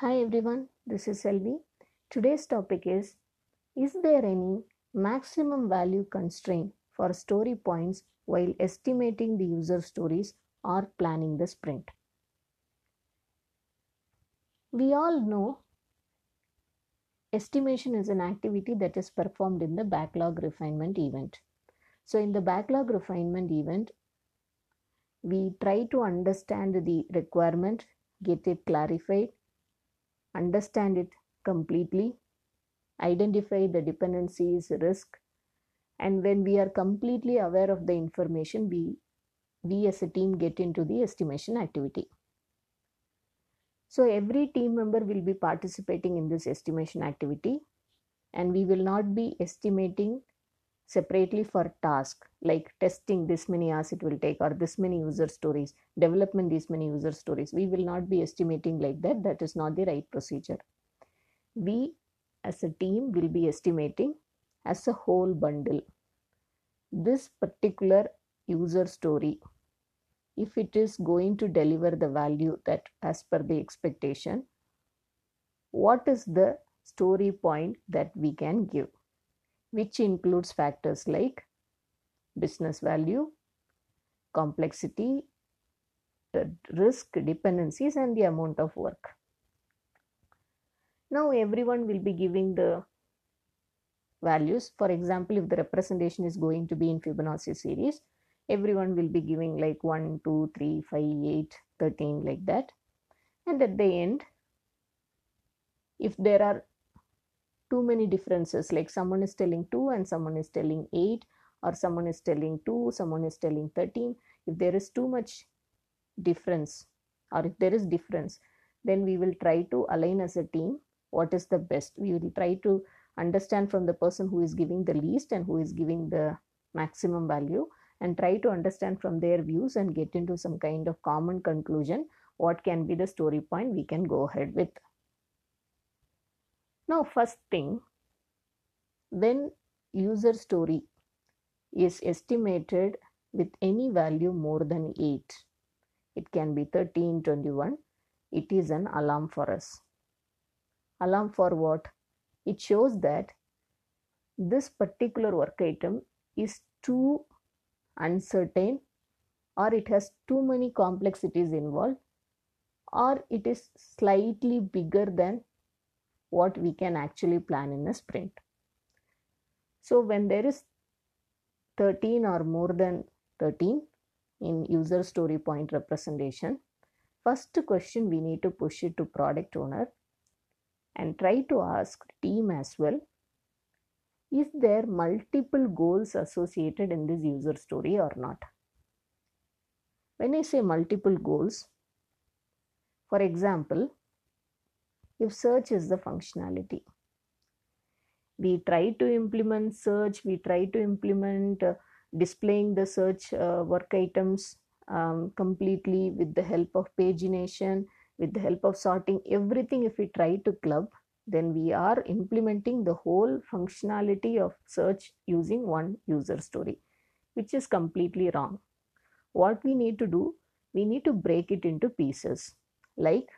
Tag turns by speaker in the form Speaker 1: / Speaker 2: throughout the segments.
Speaker 1: Hi everyone, this is Selvi. Today's topic is Is there any maximum value constraint for story points while estimating the user stories or planning the sprint? We all know estimation is an activity that is performed in the backlog refinement event. So, in the backlog refinement event, we try to understand the requirement, get it clarified, understand it completely, identify the dependencies, risk, and when we are completely aware of the information, we, we as a team get into the estimation activity. So every team member will be participating in this estimation activity and we will not be estimating separately for task like testing this many hours it will take or this many user stories development these many user stories. We will not be estimating like that. That is not the right procedure. We as a team will be estimating as a whole bundle. This particular user story if it is going to deliver the value that as per the expectation what is the story point that we can give which includes factors like business value, complexity, risk, dependencies, and the amount of work. Now, everyone will be giving the values. For example, if the representation is going to be in Fibonacci series, everyone will be giving like 1, 2, 3, 5, 8, 13, like that. And at the end, if there are too many differences. Like someone is telling 2 and someone is telling 8 or someone is telling 2 someone is telling 13 if there is too much difference or if there is difference then we will try to align as a team what is the best. We will try to understand from the person who is giving the least and who is giving the maximum value and try to understand from their views and get into some kind of common conclusion what can be the story point we can go ahead with now, first thing, when user story is estimated with any value more than 8, it can be 13, 21, it is an alarm for us. Alarm for what? It shows that this particular work item is too uncertain or it has too many complexities involved or it is slightly bigger than what we can actually plan in a sprint. So when there is 13 or more than 13 in user story point representation, first question we need to push it to product owner and try to ask team as well is there multiple goals associated in this user story or not when i say multiple goals for example if search is the functionality. We try to implement search, we try to implement uh, displaying the search uh, work items um, completely with the help of pagination, with the help of sorting, everything if we try to club, then we are implementing the whole functionality of search using one user story, which is completely wrong. What we need to do, we need to break it into pieces. Like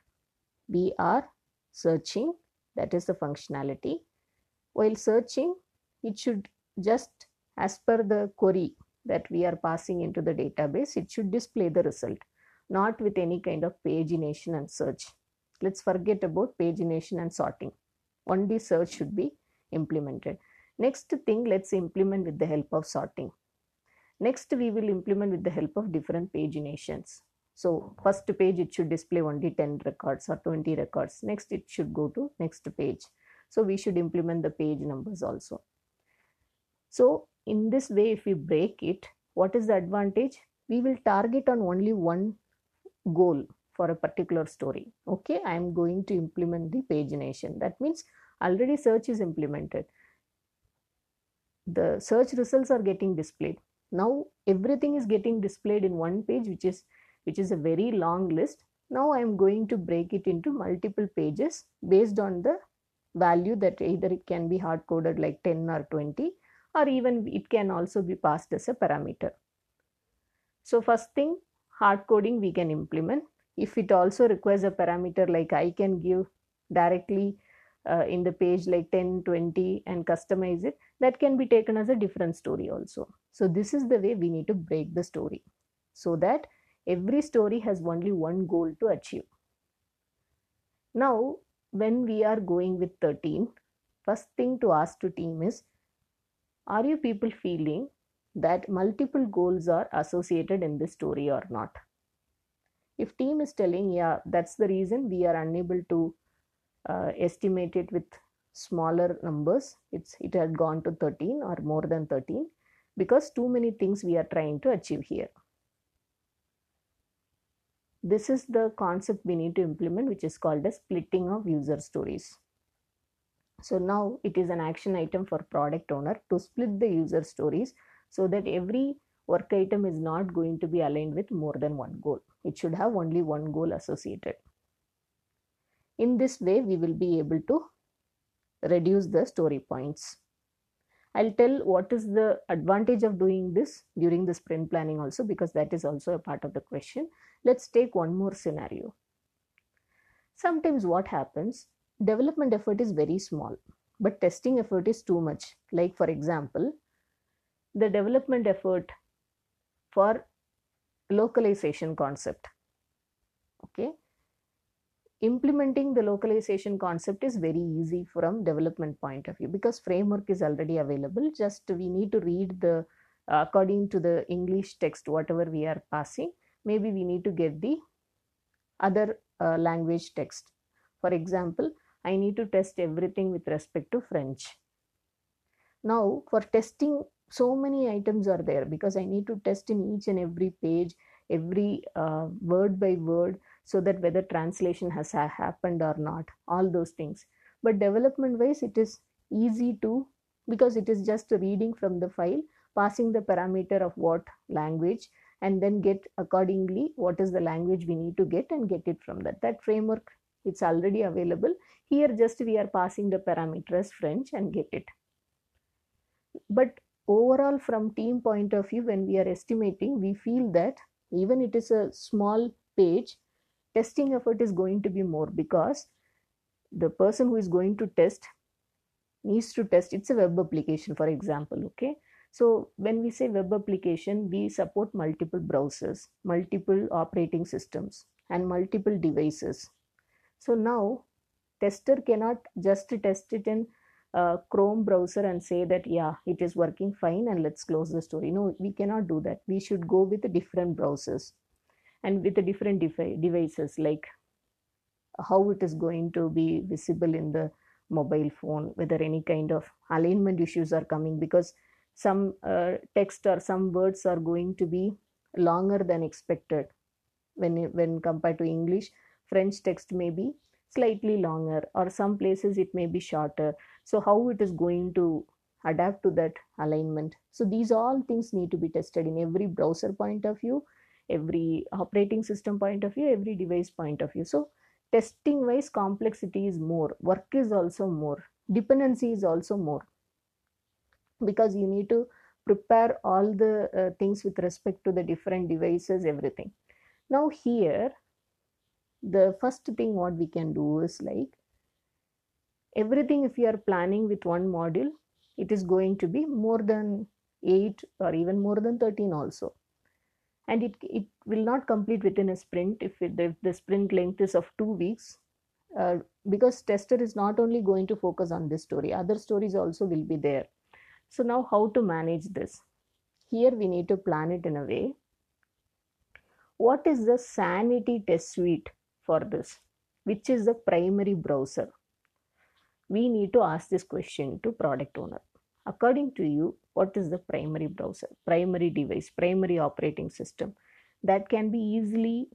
Speaker 1: we are searching that is the functionality. While searching it should just as per the query that we are passing into the database it should display the result not with any kind of pagination and search. Let's forget about pagination and sorting. Only search should be implemented. Next thing let's implement with the help of sorting. Next we will implement with the help of different paginations so first page it should display only 10 records or 20 records. Next it should go to next page. So we should implement the page numbers also. So in this way if we break it, what is the advantage? We will target on only one goal for a particular story. Okay, I am going to implement the pagination. That means already search is implemented. The search results are getting displayed. Now everything is getting displayed in one page which is which is a very long list. Now I am going to break it into multiple pages based on the value that either it can be hard coded like 10 or 20 or even it can also be passed as a parameter. So first thing hard coding we can implement. If it also requires a parameter like I can give directly uh, in the page like 10 20 and customize it that can be taken as a different story also so this is the way we need to break the story so that every story has only one goal to achieve. Now when we are going with 13 first thing to ask to team is are you people feeling that multiple goals are associated in this story or not? If team is telling yeah that's the reason we are unable to uh, estimate it with smaller numbers it's it had gone to 13 or more than 13 because too many things we are trying to achieve here this is the concept we need to implement which is called a splitting of user stories. So now it is an action item for product owner to split the user stories so that every work item is not going to be aligned with more than one goal. It should have only one goal associated. In this way, we will be able to reduce the story points. I'll tell what is the advantage of doing this during the sprint planning also because that is also a part of the question. Let's take one more scenario. Sometimes what happens, development effort is very small, but testing effort is too much. Like for example, the development effort for localization concept. Okay, implementing the localization concept is very easy from development point of view because framework is already available. Just we need to read the uh, according to the english text whatever we are passing. Maybe we need to get the other uh, language text. For example i need to test everything with respect to french. Now for testing so many items are there because i need to test in each and every page every uh, word by word so that whether translation has ha- happened or not all those things. But development wise it is easy to because it is just reading from the file passing the parameter of what language and then get accordingly what is the language we need to get and get it from that. That framework it's already available. Here just we are passing the parameter as french and get it. But overall from team point of view when we are estimating we feel that even it is a small page testing effort is going to be more because the person who is going to test needs to test it's a web application for example okay? So when we say web application we support multiple browsers multiple operating systems and multiple devices. So now tester cannot just test it in uh, chrome browser and say that yeah it is working fine and let's close the story. No we cannot do that. We should go with different browsers and with the different devi- devices like how it is going to be visible in the mobile phone whether any kind of alignment issues are coming because some uh, text or some words are going to be longer than expected. When when compared to english french text may be slightly longer or some places it may be shorter. So how it is going to adapt to that alignment? So these all things need to be tested in every browser point of view every operating system point of view every device point of view. So testing wise complexity is more work is also more dependency is also more. Because you need to prepare all the uh, things with respect to the different devices everything. Now here the first thing what we can do is like everything if you are planning with one module it is going to be more than 8 or even more than 13 also and it, it will not complete within a sprint if, it, if the sprint length is of two weeks uh, because tester is not only going to focus on this story other stories also will be there. So now how to manage this? Here we need to plan it in a way. What is the sanity test suite for this? Which is the primary browser? We need to ask this question to product owner. According to you what is the primary browser primary device primary operating system that can be easily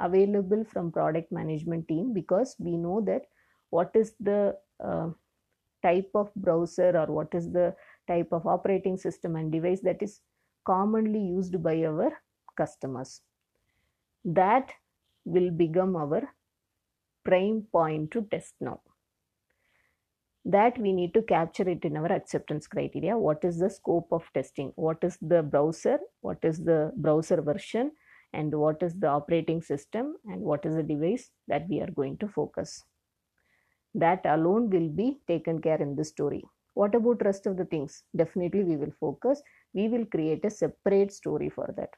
Speaker 1: available from product management team? Because we know that what is the uh, type of browser or what is the type of operating system and device that is commonly used by our customers. That will become our prime point to test now that we need to capture it in our acceptance criteria. What is the scope of testing? What is the browser? What is the browser version? And what is the operating system? And what is the device that we are going to focus? That alone will be taken care in the story. What about rest of the things? Definitely we will focus. We will create a separate story for that.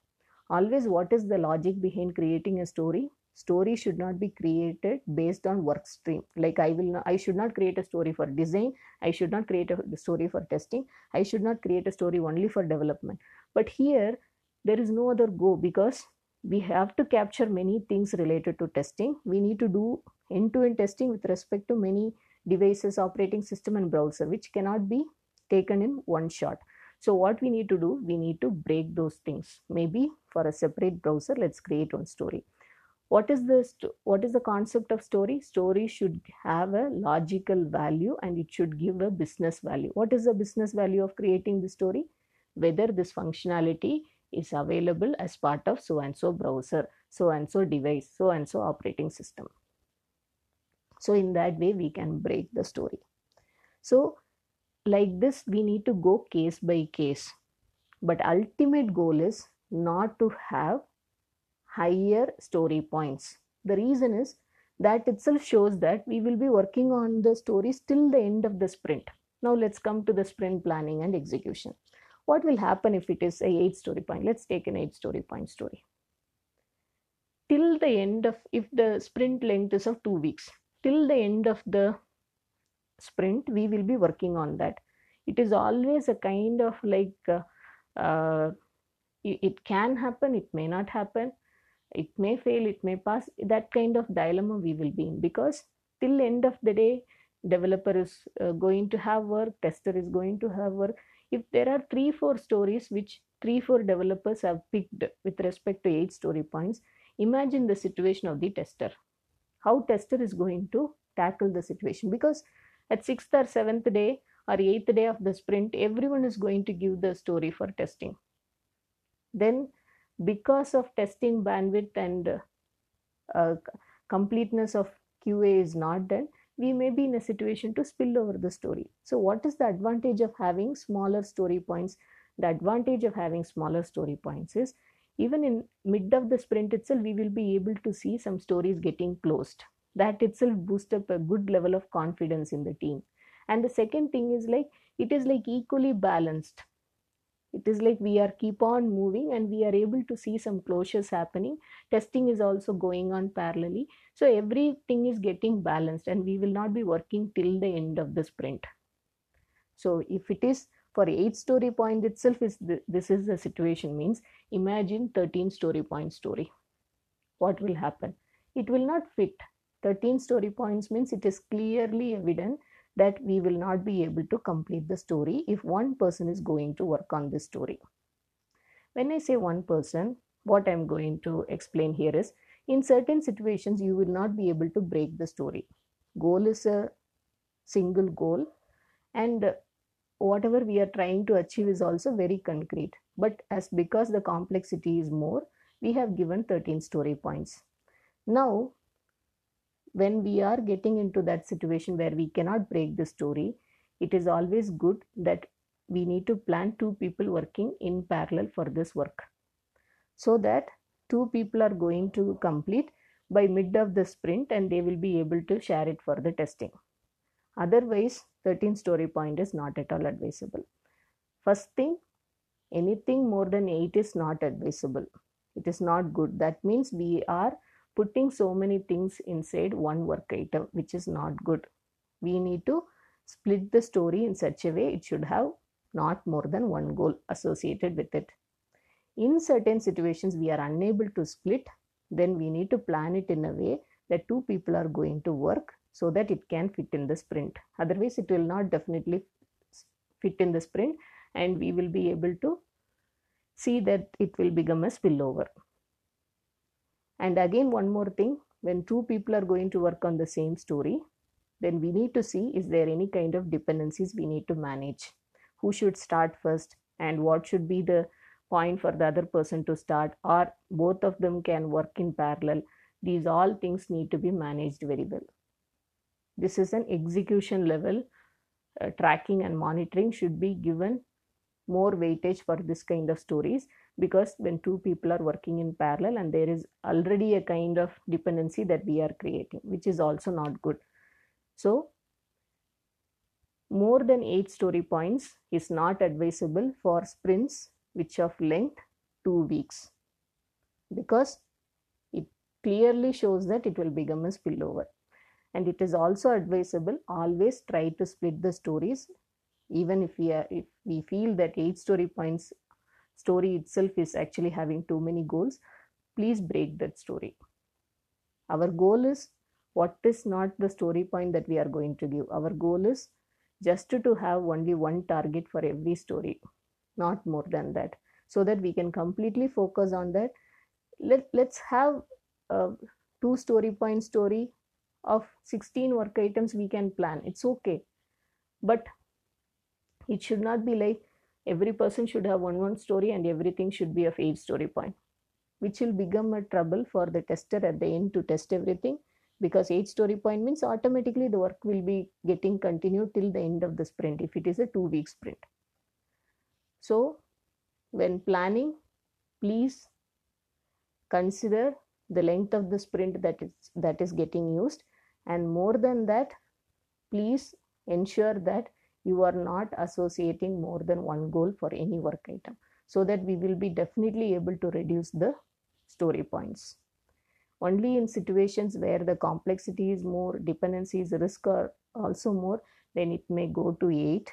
Speaker 1: Always what is the logic behind creating a story story should not be created based on work stream. Like i will not, i should not create a story for design. I should not create a story for testing. I should not create a story only for development. But here there is no other go because we have to capture many things related to testing. We need to do end-to-end testing with respect to many devices operating system and browser which cannot be taken in one shot. So what we need to do we need to break those things. Maybe for a separate browser let's create one story what is the what is the concept of story? Story should have a logical value and it should give a business value. What is the business value of creating the story? Whether this functionality is available as part of so and so browser so and so device so and so operating system. So in that way we can break the story. So like this we need to go case by case. But ultimate goal is not to have higher story points. The reason is that itself shows that we will be working on the stories till the end of the sprint. Now let's come to the sprint planning and execution. What will happen if it is a eight story point? Let's take an eight story point story. Till the end of if the sprint length is of two weeks till the end of the sprint we will be working on that. It is always a kind of like uh, uh, it, it can happen it may not happen it may fail it may pass. That kind of dilemma we will be in. Because till end of the day developer is uh, going to have work tester is going to have work. If there are three four stories which three four developers have picked with respect to eight story points imagine the situation of the tester. How tester is going to tackle the situation? Because at sixth or seventh day or eighth day of the sprint everyone is going to give the story for testing. Then because of testing bandwidth and uh, completeness of qa is not done we may be in a situation to spill over the story. So what is the advantage of having smaller story points? The advantage of having smaller story points is even in mid of the sprint itself we will be able to see some stories getting closed. That itself boosts up a good level of confidence in the team. And the second thing is like it is like equally balanced it is like we are keep on moving and we are able to see some closures happening. Testing is also going on parallelly. So everything is getting balanced and we will not be working till the end of the sprint. So if it is for 8 story point itself is the, this is the situation. Means imagine 13 story point story. What will happen? It will not fit. 13 story points means it is clearly evident that we will not be able to complete the story if one person is going to work on this story. When i say one person what i'm going to explain here is in certain situations you will not be able to break the story. Goal is a single goal and whatever we are trying to achieve is also very concrete. But as because the complexity is more we have given 13 story points. Now when we are getting into that situation where we cannot break the story it is always good that we need to plan two people working in parallel for this work. So that two people are going to complete by mid of the sprint and they will be able to share it for the testing. Otherwise 13 story point is not at all advisable. First thing anything more than 8 is not advisable. It is not good. That means we are putting so many things inside one work item which is not good. We need to split the story in such a way it should have not more than one goal associated with it. In certain situations we are unable to split then we need to plan it in a way that two people are going to work so that it can fit in the sprint. Otherwise it will not definitely fit in the sprint and we will be able to see that it will become a spillover and again one more thing. When two people are going to work on the same story then we need to see is there any kind of dependencies we need to manage? Who should start first? And what should be the point for the other person to start? Or both of them can work in parallel? These all things need to be managed very well. This is an execution level uh, tracking and monitoring should be given more weightage for this kind of stories because when two people are working in parallel and there is already a kind of dependency that we are creating which is also not good. So, more than 8 story points is not advisable for sprints which of length 2 weeks because it clearly shows that it will become a spillover. And it is also advisable always try to split the stories even if we are if we feel that 8 story points story itself is actually having too many goals please break that story. Our goal is what is not the story point that we are going to give. Our goal is just to have only one target for every story not more than that so that we can completely focus on that. Let, let's have a two story point story of 16 work items we can plan. It's okay. But it should not be like every person should have one one story and everything should be of eight story point which will become a trouble for the tester at the end to test everything because eight story point means automatically the work will be getting continued till the end of the sprint if it is a two week sprint. So when planning please consider the length of the sprint that is that is getting used and more than that please ensure that you are not associating more than one goal for any work item so that we will be definitely able to reduce the story points only in situations where the complexity is more, dependencies, risk are also more, then it may go to 8.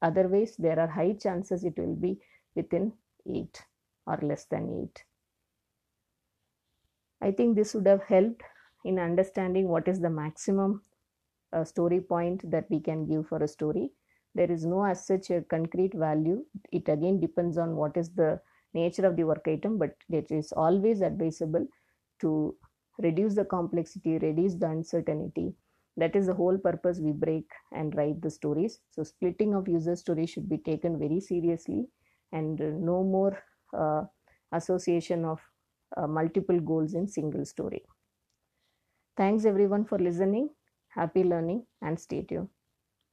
Speaker 1: Otherwise, there are high chances it will be within 8 or less than 8. I think this would have helped in understanding what is the maximum uh, story point that we can give for a story. There is no as such a concrete value. It again depends on what is the nature of the work item, but it is always advisable to reduce the complexity, reduce the uncertainty. That is the whole purpose we break and write the stories. So, splitting of user stories should be taken very seriously and no more uh, association of uh, multiple goals in single story. Thanks everyone for listening. Happy learning and stay tuned.